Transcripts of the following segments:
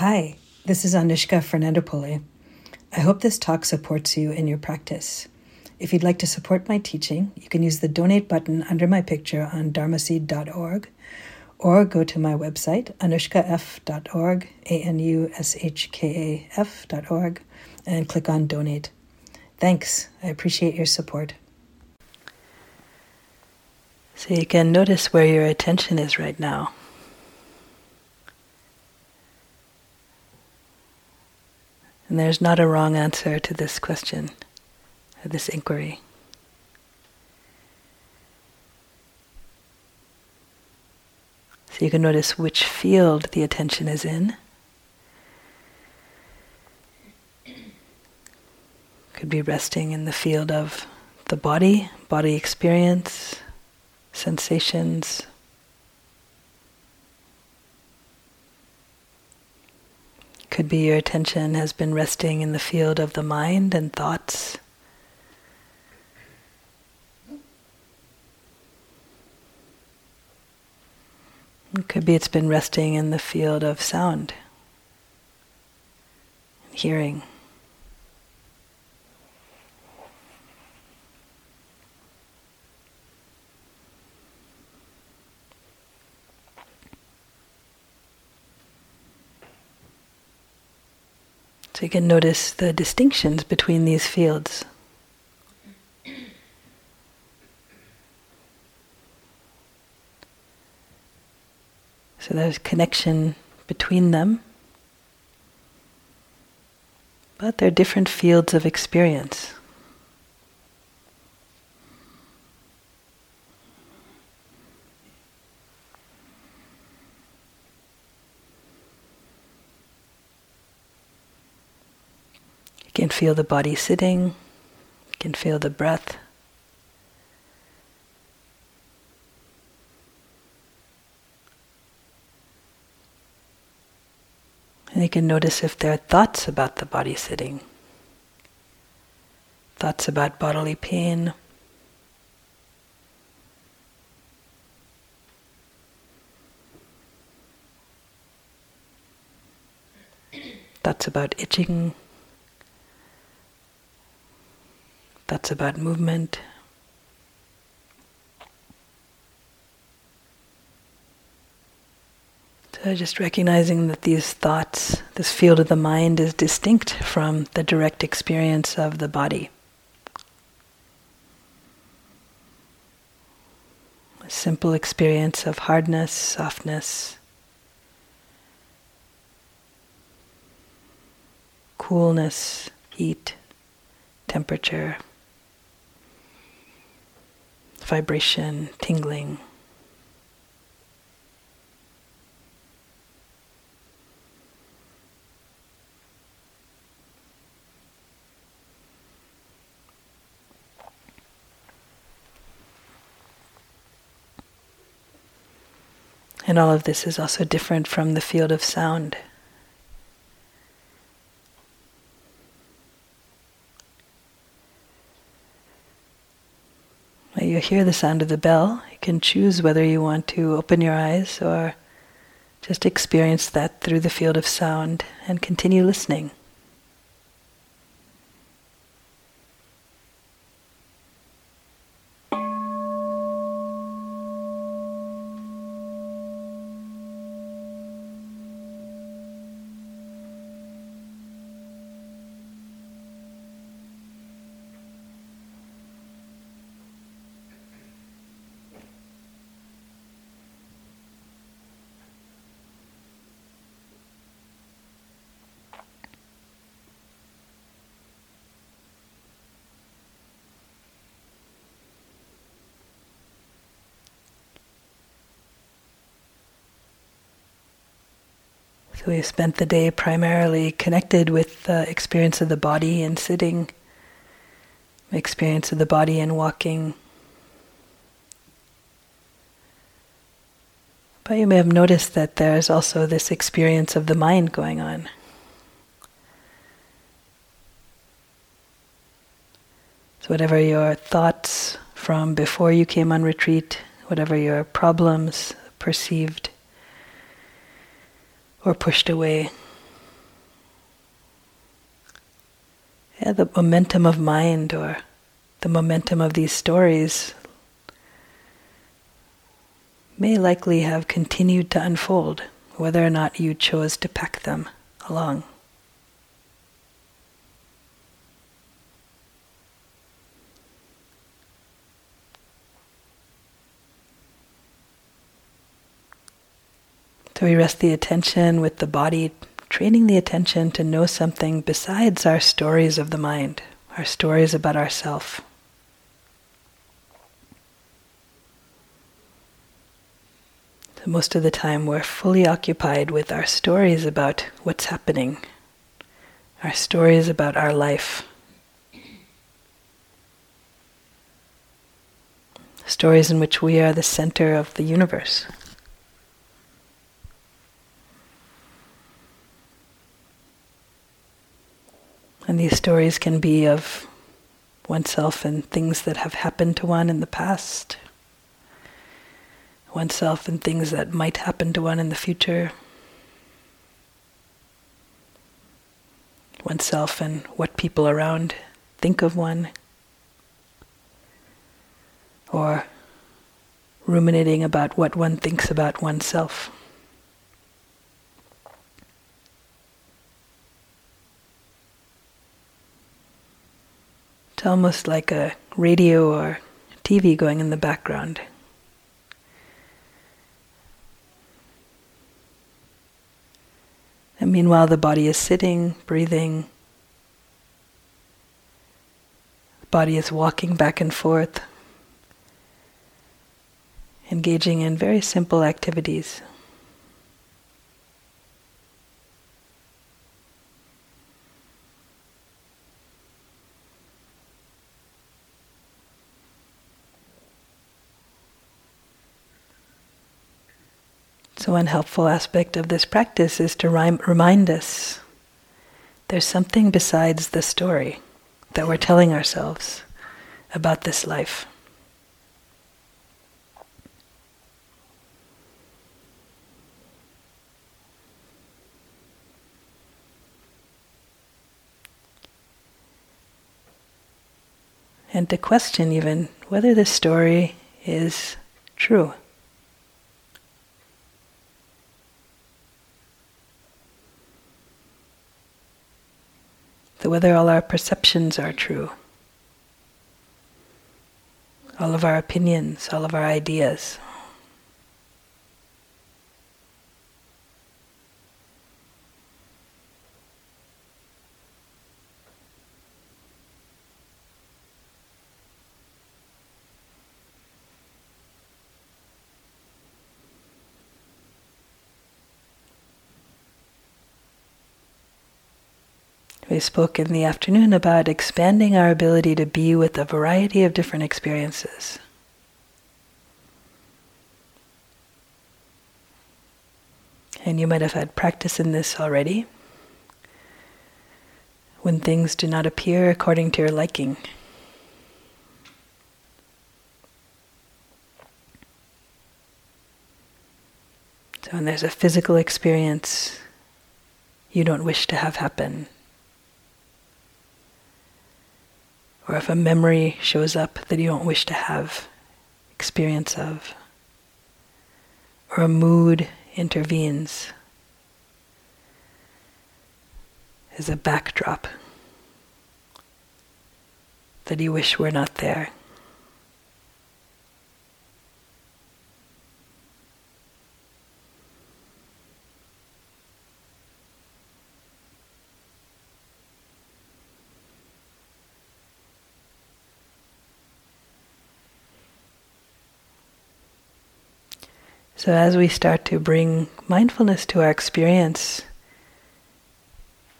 Hi, this is Anushka Fernandopulle. I hope this talk supports you in your practice. If you'd like to support my teaching, you can use the donate button under my picture on dharmaseed.org or go to my website, anushkaf.org, A N U S H K A F.org, and click on donate. Thanks. I appreciate your support. So you can notice where your attention is right now. And there's not a wrong answer to this question, or this inquiry. So you can notice which field the attention is in. Could be resting in the field of the body, body experience, sensations, Could be your attention has been resting in the field of the mind and thoughts. It could be it's been resting in the field of sound, hearing. You can notice the distinctions between these fields. So there's connection between them, but they're different fields of experience. You can feel the body sitting, you can feel the breath. And you can notice if there are thoughts about the body sitting, thoughts about bodily pain. Thoughts about itching. That's about movement. So just recognizing that these thoughts, this field of the mind is distinct from the direct experience of the body. A simple experience of hardness, softness, coolness, heat, temperature vibration, tingling. And all of this is also different from the field of sound. You hear the sound of the bell, you can choose whether you want to open your eyes or just experience that through the field of sound and continue listening. So we spent the day primarily connected with the experience of the body and sitting, experience of the body and walking. But you may have noticed that there's also this experience of the mind going on. So, whatever your thoughts from before you came on retreat, whatever your problems perceived or pushed away. Yeah, the momentum of mind or the momentum of these stories may likely have continued to unfold whether or not you chose to pack them along. So we rest the attention with the body, training the attention to know something besides our stories of the mind, our stories about ourself. So most of the time we're fully occupied with our stories about what's happening, our stories about our life. Stories in which we are the center of the universe. And these stories can be of oneself and things that have happened to one in the past, oneself and things that might happen to one in the future, oneself and what people around think of one, or ruminating about what one thinks about oneself. It's almost like a radio or TV going in the background. And meanwhile, the body is sitting, breathing. The body is walking back and forth, engaging in very simple activities. One helpful aspect of this practice is to remind us there's something besides the story that we're telling ourselves about this life. And to question even whether this story is true. Whether all our perceptions are true, all of our opinions, all of our ideas. We spoke in the afternoon about expanding our ability to be with a variety of different experiences. And you might have had practice in this already. When things do not appear according to your liking. So, when there's a physical experience you don't wish to have happen, or if a memory shows up that you don't wish to have experience of, or a mood intervenes as a backdrop that you wish were not there. So, as we start to bring mindfulness to our experience,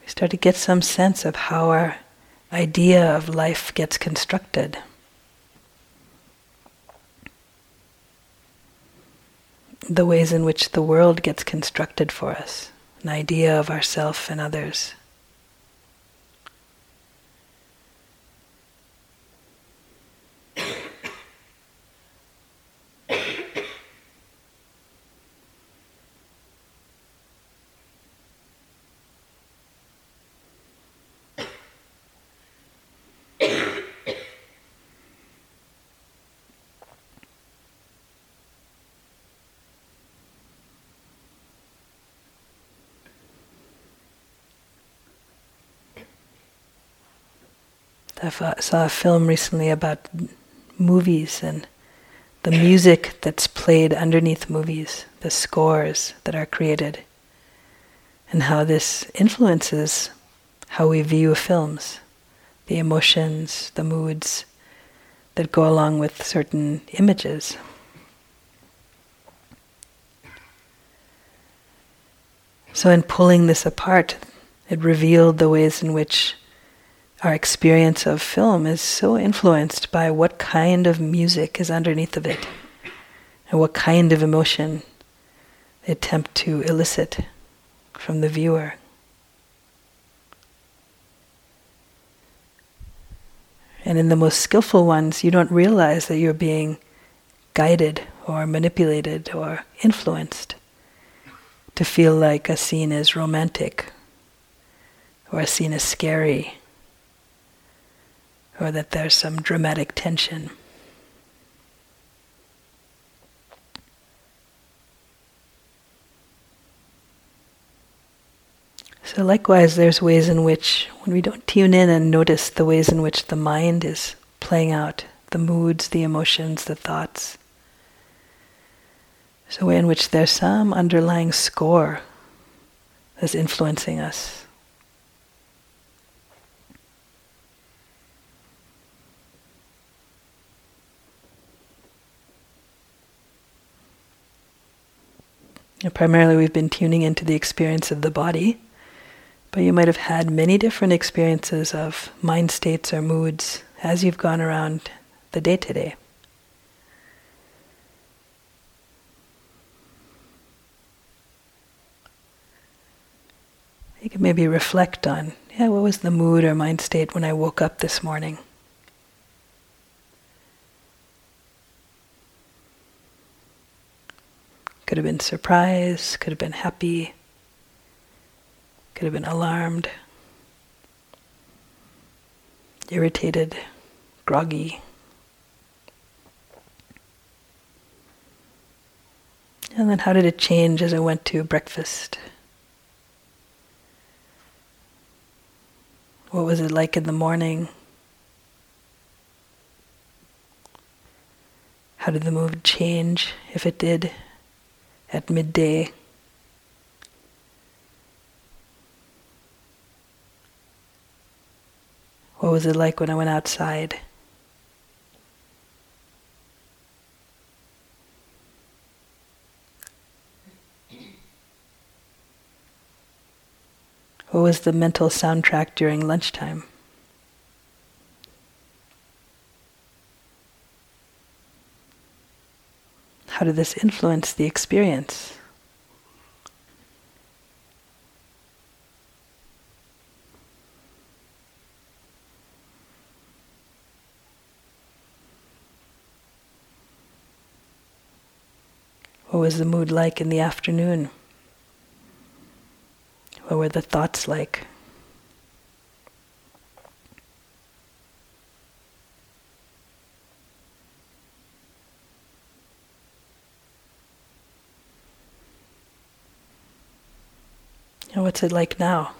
we start to get some sense of how our idea of life gets constructed. The ways in which the world gets constructed for us, an idea of ourself and others. I uh, saw a film recently about movies and the music that's played underneath movies, the scores that are created, and how this influences how we view films, the emotions, the moods that go along with certain images. So, in pulling this apart, it revealed the ways in which our experience of film is so influenced by what kind of music is underneath of it and what kind of emotion they attempt to elicit from the viewer. And in the most skillful ones, you don't realize that you're being guided or manipulated or influenced to feel like a scene is romantic or a scene is scary or that there's some dramatic tension. So, likewise, there's ways in which, when we don't tune in and notice the ways in which the mind is playing out the moods, the emotions, the thoughts, there's a way in which there's some underlying score that's influencing us. Primarily, we've been tuning into the experience of the body, but you might have had many different experiences of mind states or moods as you've gone around the day today. You can maybe reflect on, yeah, what was the mood or mind state when I woke up this morning? Could have been surprised, could have been happy, could have been alarmed, irritated, groggy. And then how did it change as I went to breakfast? What was it like in the morning? How did the mood change, if it did, at midday? What was it like when I went outside? What was the mental soundtrack during lunchtime? How did this influence the experience? What was the mood like in the afternoon? What were the thoughts like? And what's it like now?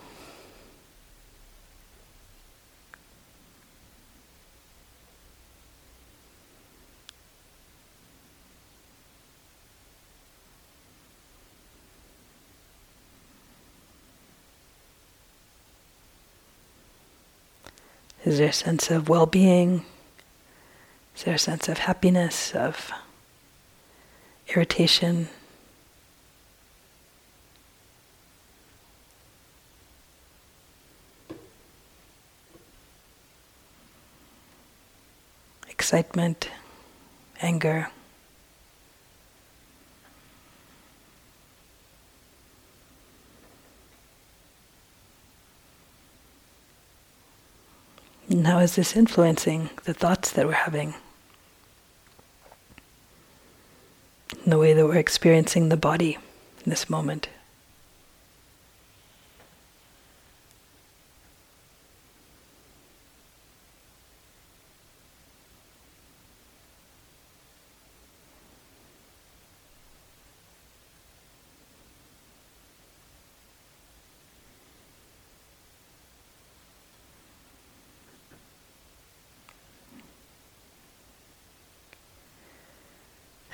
Is there a sense of well being? Is there a sense of happiness, of irritation? Excitement, anger. And how is this influencing the thoughts that we're having? In the way that we're experiencing the body in this moment.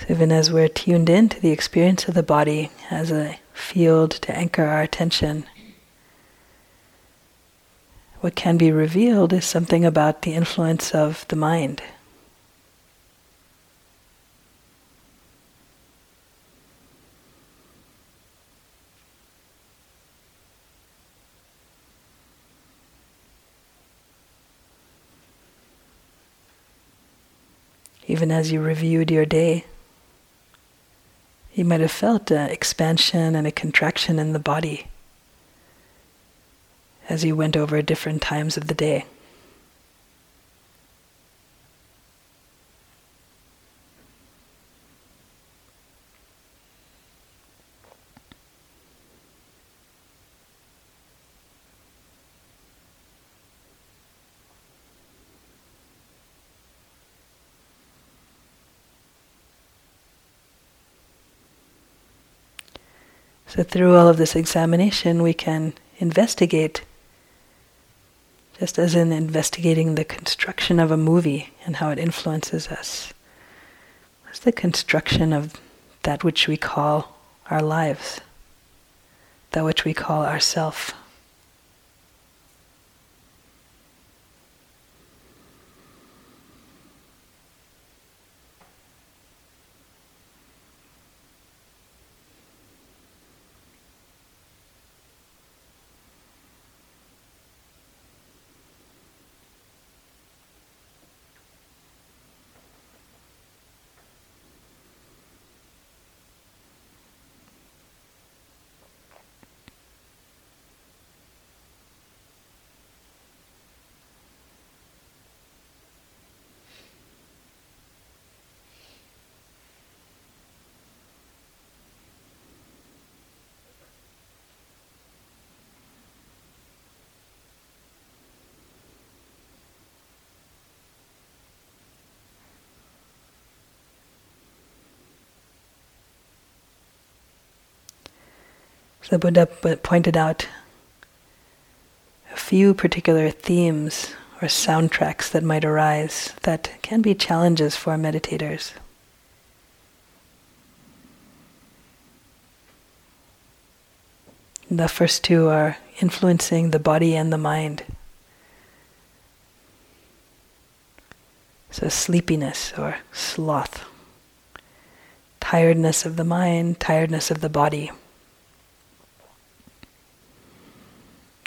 So even as we're tuned in to the experience of the body as a field to anchor our attention, what can be revealed is something about the influence of the mind. Even as you reviewed your day, you might have felt an expansion and a contraction in the body as you went over different times of the day. So, through all of this examination, we can investigate just as in investigating the construction of a movie and how it influences us. What's the construction of that which we call our lives, that which we call ourself? The Buddha pointed out a few particular themes or soundtracks that might arise that can be challenges for meditators. The first two are influencing the body and the mind. So, sleepiness or sloth, tiredness of the mind, tiredness of the body.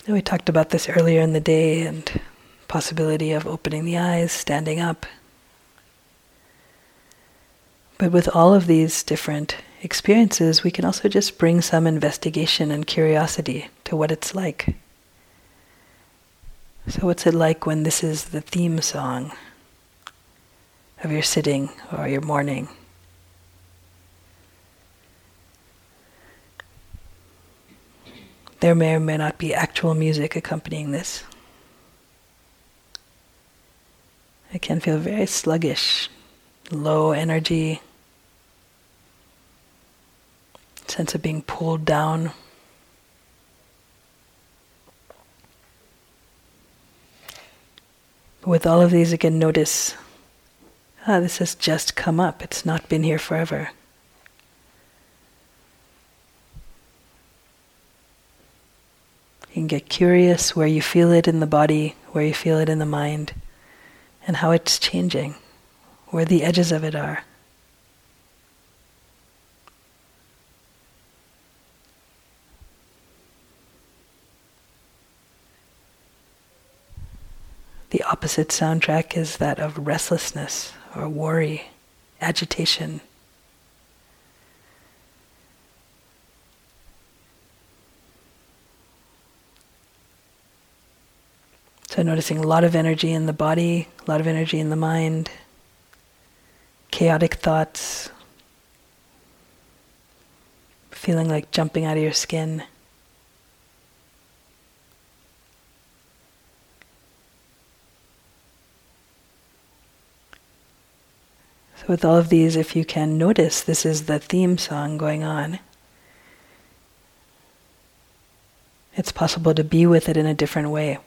We talked about this earlier in the day and possibility of opening the eyes, standing up. But with all of these different experiences, we can also just bring some investigation and curiosity to what it's like. So, what's it like when this is the theme song of your sitting or your morning? There may or may not be actual music accompanying this. It can feel very sluggish, low energy, sense of being pulled down. With all of these, again, notice ah, this has just come up, it's not been here forever. You can get curious where you feel it in the body, where you feel it in the mind, and how it's changing, where the edges of it are. The opposite soundtrack is that of restlessness or worry, agitation. So, noticing a lot of energy in the body, a lot of energy in the mind, chaotic thoughts, feeling like jumping out of your skin. So, with all of these, if you can notice this is the theme song going on, it's possible to be with it in a different way.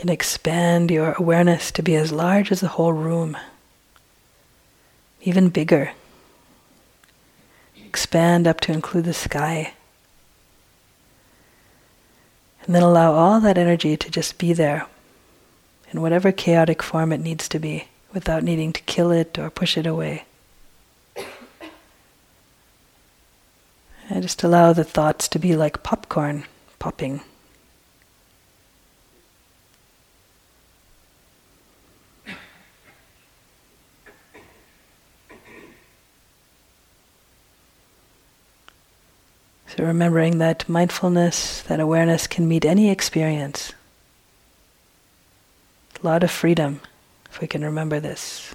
Can expand your awareness to be as large as the whole room, even bigger. Expand up to include the sky. And then allow all that energy to just be there in whatever chaotic form it needs to be without needing to kill it or push it away. And just allow the thoughts to be like popcorn popping. So, remembering that mindfulness, that awareness can meet any experience. A lot of freedom if we can remember this.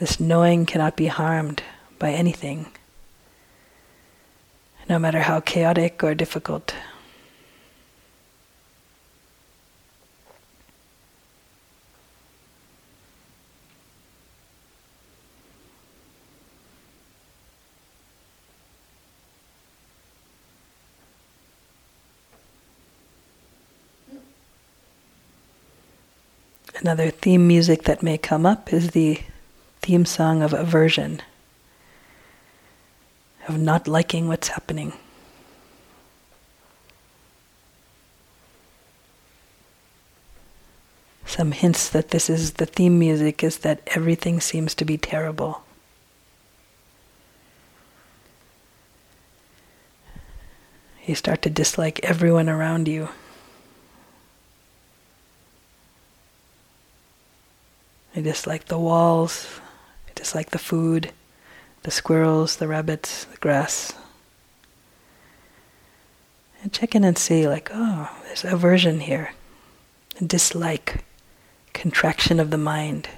This knowing cannot be harmed by anything, no matter how chaotic or difficult. Another theme music that may come up is the theme song of aversion, of not liking what's happening. Some hints that this is the theme music is that everything seems to be terrible. You start to dislike everyone around you. I dislike the walls. I dislike the food, the squirrels, the rabbits, the grass. And check in and see, like, oh, there's aversion here, a dislike, contraction of the mind.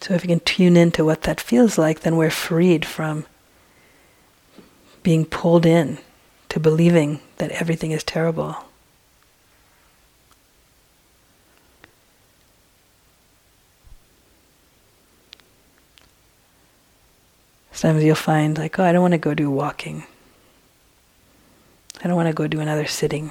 So if you can tune into what that feels like, then we're freed from being pulled in to believing that everything is terrible. Sometimes you'll find, like, oh, I don't want to go do walking. I don't want to go do another sitting.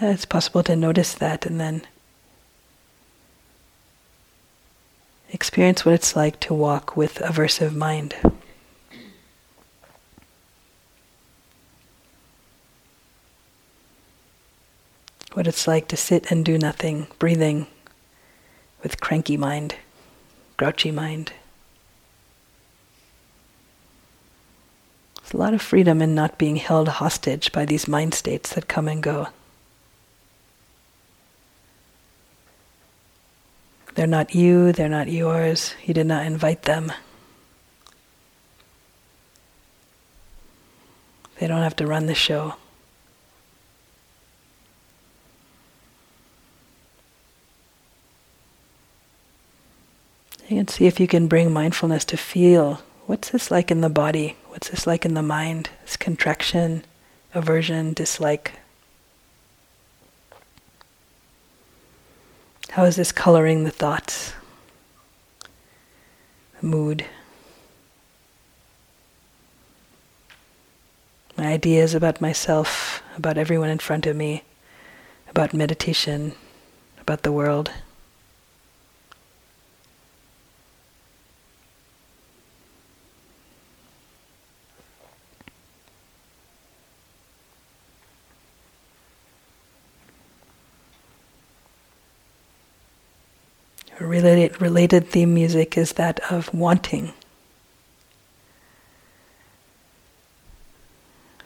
It's possible to notice that and then experience what it's like to walk with aversive mind. What it's like to sit and do nothing, breathing with cranky mind, grouchy mind. There's a lot of freedom in not being held hostage by these mind states that come and go. They're not you, they're not yours, you did not invite them. They don't have to run the show. Can see if you can bring mindfulness to feel what's this like in the body? What's this like in the mind? This contraction, aversion, dislike. How is this coloring the thoughts, the mood? My ideas about myself, about everyone in front of me, about meditation, about the world. Related, related theme music is that of wanting.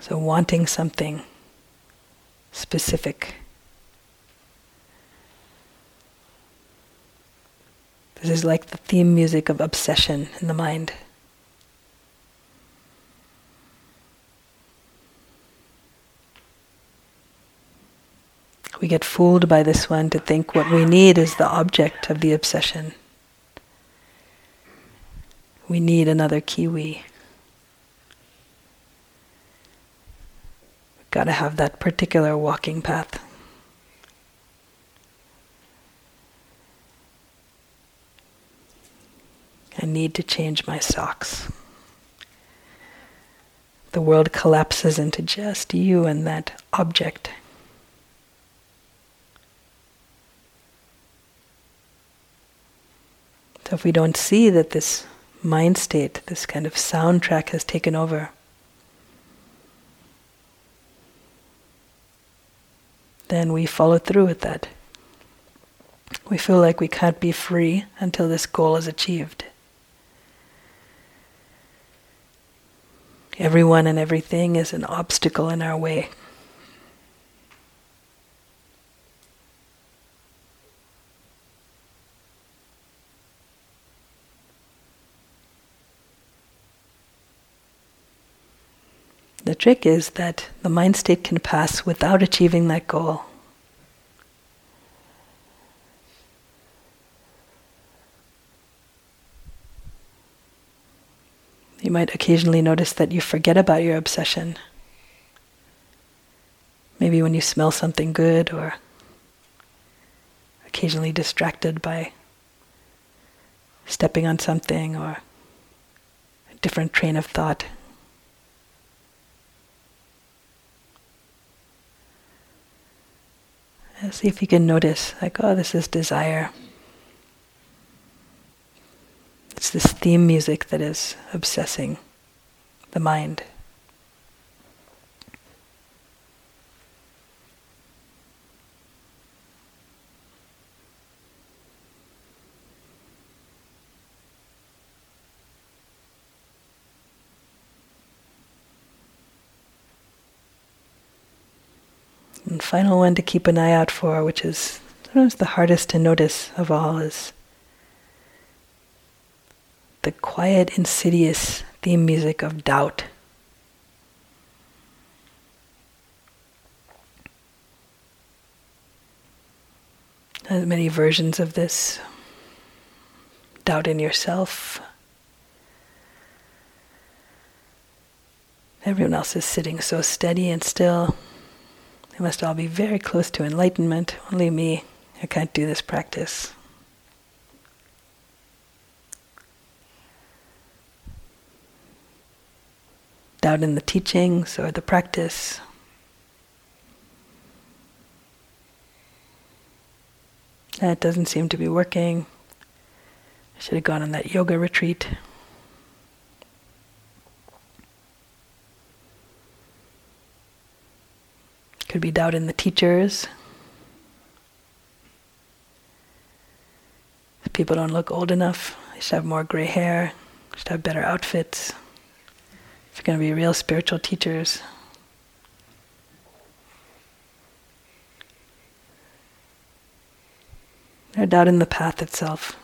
So, wanting something specific. This is like the theme music of obsession in the mind. We get fooled by this one to think what we need is the object of the obsession. We need another kiwi. got to have that particular walking path. I need to change my socks. The world collapses into just you and that object. So if we don't see that this mind state, this kind of soundtrack has taken over, then we follow through with that. We feel like we can't be free until this goal is achieved. Everyone and everything is an obstacle in our way. The trick is that the mind state can pass without achieving that goal. You might occasionally notice that you forget about your obsession. Maybe when you smell something good or occasionally distracted by stepping on something or a different train of thought. See if you can notice, like, oh, this is desire. It's this theme music that is obsessing the mind. And final one to keep an eye out for, which is sometimes the hardest to notice of all, is the quiet, insidious theme music of doubt. There's many versions of this. Doubt in yourself. Everyone else is sitting so steady and still. Must all be very close to enlightenment. Only me, I can't do this practice. Doubt in the teachings or the practice. That doesn't seem to be working. I should have gone on that yoga retreat. Be doubt in the teachers. People don't look old enough. They should have more gray hair. Should have better outfits. If you're going to be real spiritual teachers. Or doubt in the path itself.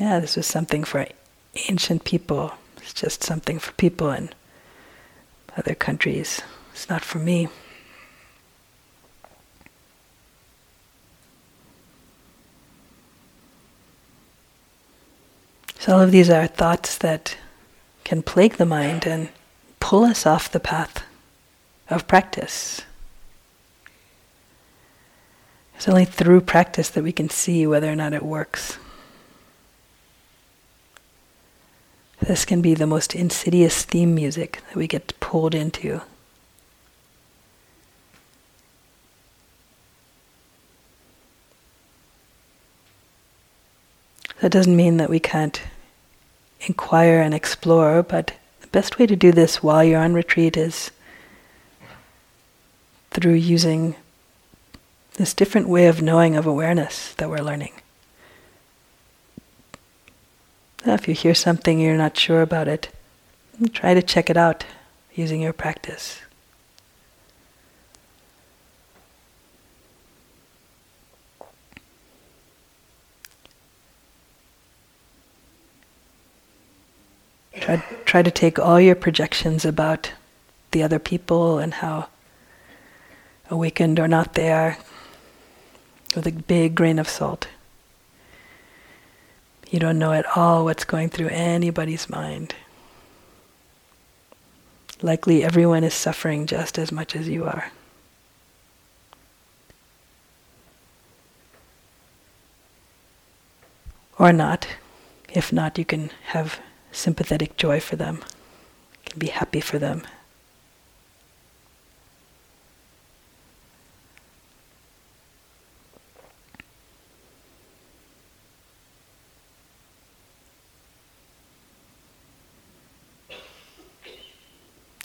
Yeah, this was something for ancient people. It's just something for people in other countries. It's not for me. So, all of these are thoughts that can plague the mind and pull us off the path of practice. It's only through practice that we can see whether or not it works. This can be the most insidious theme music that we get pulled into. That doesn't mean that we can't inquire and explore, but the best way to do this while you're on retreat is through using this different way of knowing of awareness that we're learning. Now, if you hear something you're not sure about it, try to check it out using your practice. Try, try to take all your projections about the other people and how awakened or not they are with a big grain of salt. You don't know at all what's going through anybody's mind. likely everyone is suffering just as much as you are. Or not. If not, you can have sympathetic joy for them, can be happy for them.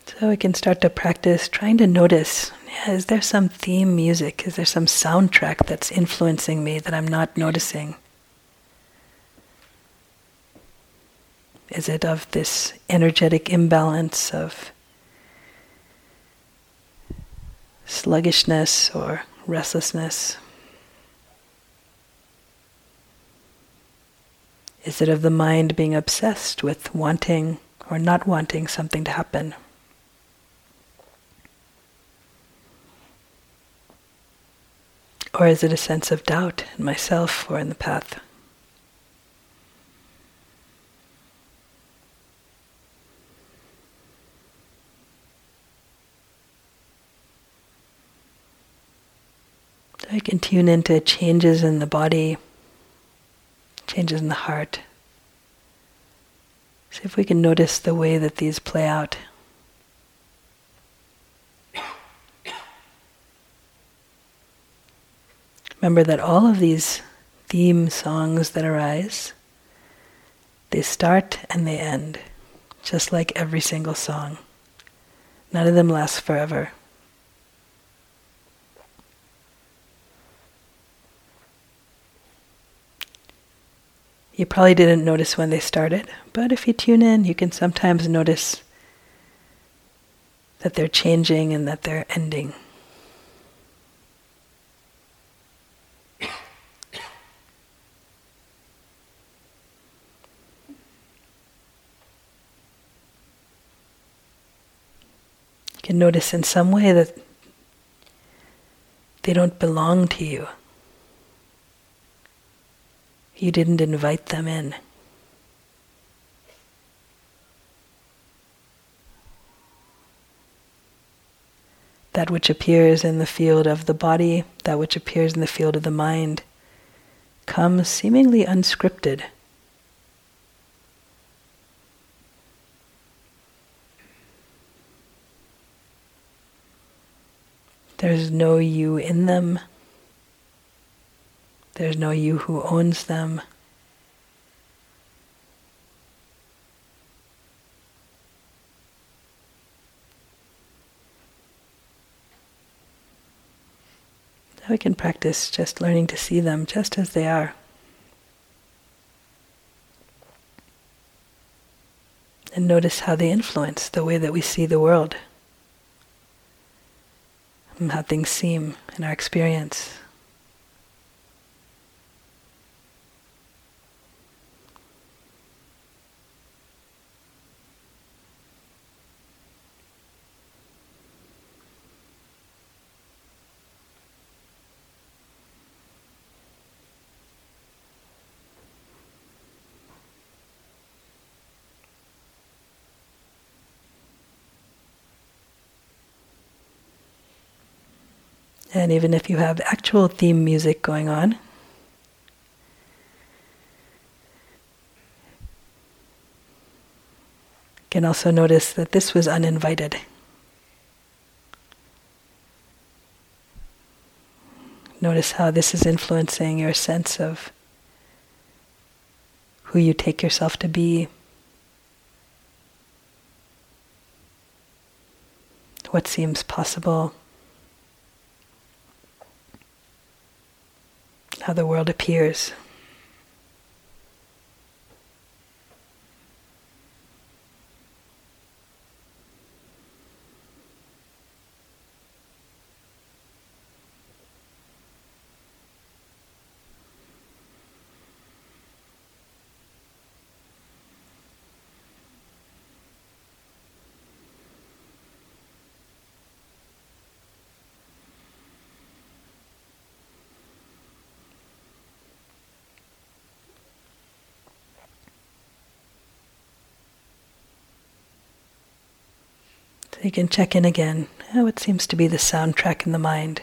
So we can start to practice trying to notice yeah, is there some theme music? Is there some soundtrack that's influencing me that I'm not noticing? Is it of this energetic imbalance of sluggishness or restlessness? Is it of the mind being obsessed with wanting or not wanting something to happen? Or is it a sense of doubt in myself or in the path? I can tune into changes in the body, changes in the heart. See if we can notice the way that these play out. Remember that all of these theme songs that arise, they start and they end, just like every single song. None of them last forever. You probably didn't notice when they started, but if you tune in, you can sometimes notice that they're changing and that they're ending. You can notice in some way that they don't belong to you. You didn't invite them in. That which appears in the field of the body, that which appears in the field of the mind, comes seemingly unscripted. There's no you in them. There's no you who owns them. Now we can practice just learning to see them just as they are. And notice how they influence the way that we see the world and how things seem in our experience. And even if you have actual theme music going on, you can also notice that this was uninvited. Notice how this is influencing your sense of who you take yourself to be, what seems possible. How the world appears. You can check in again. Oh, it seems to be the soundtrack in the mind?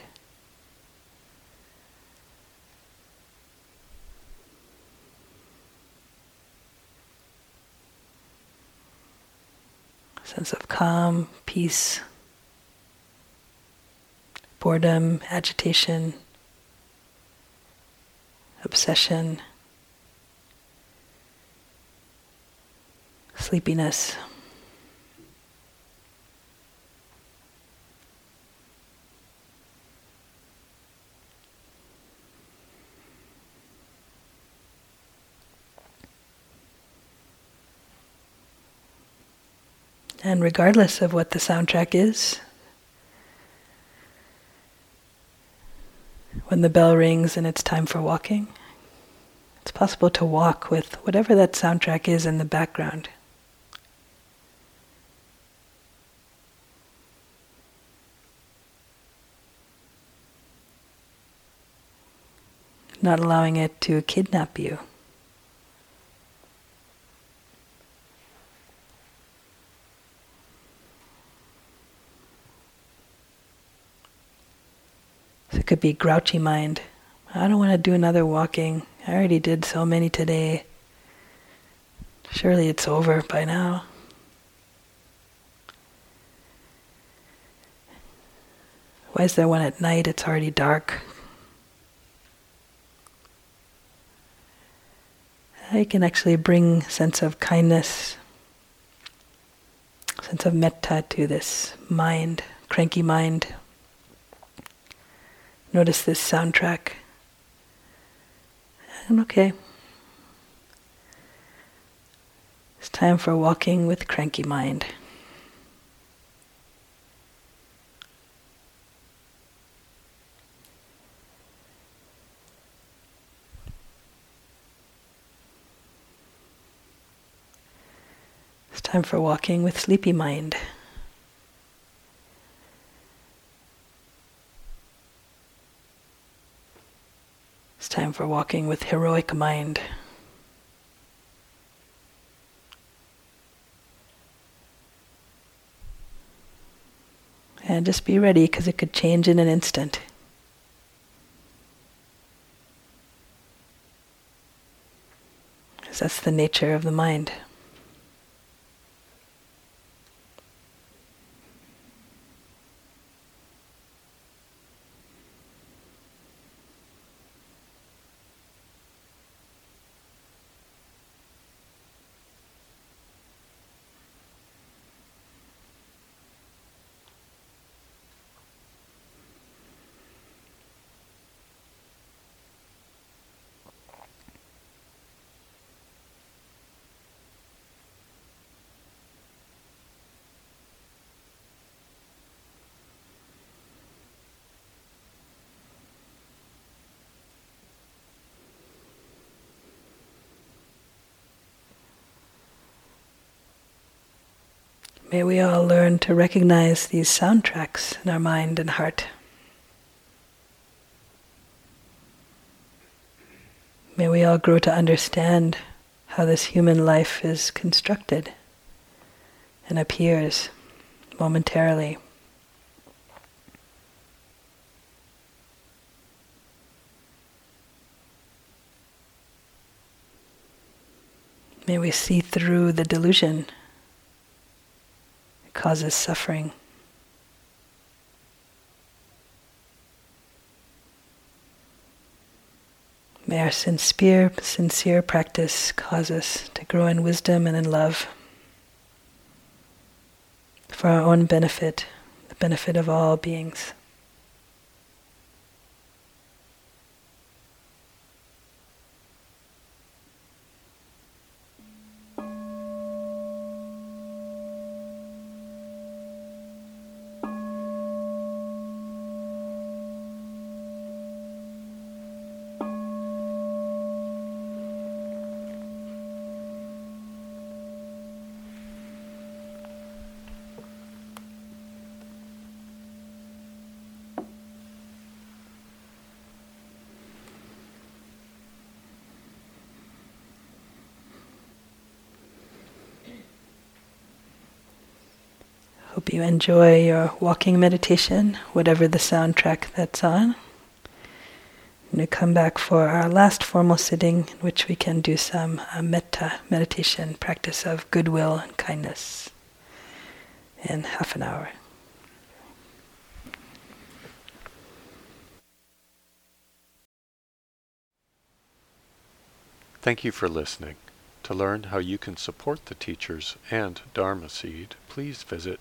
sense of calm, peace, boredom, agitation, obsession, sleepiness. And regardless of what the soundtrack is, when the bell rings and it's time for walking, it's possible to walk with whatever that soundtrack is in the background. Not allowing it to kidnap you. Could be grouchy mind. I don't want to do another walking. I already did so many today. Surely it's over by now. Why is there one at night? It's already dark. I can actually bring sense of kindness, sense of metta to this mind, cranky mind, Notice this soundtrack. And okay. It's time for walking with cranky mind. It's time for walking with sleepy mind. Time for walking with heroic mind. And just be ready because it could change in an instant. Because that's the nature of the mind. May we all learn to recognize these soundtracks in our mind and heart. May we all grow to understand how this human life is constructed and appears momentarily. May we see through the delusion causes suffering. May our sincere, sincere practice cause us to grow in wisdom and in love for our own benefit, the benefit of all beings. Hope you enjoy your walking meditation, whatever the soundtrack that's on. And we come back for our last formal sitting, in which we can do some uh, metta meditation, practice of goodwill and kindness, in half an hour. Thank you for listening. To learn how you can support the teachers and Dharma Seed, please visit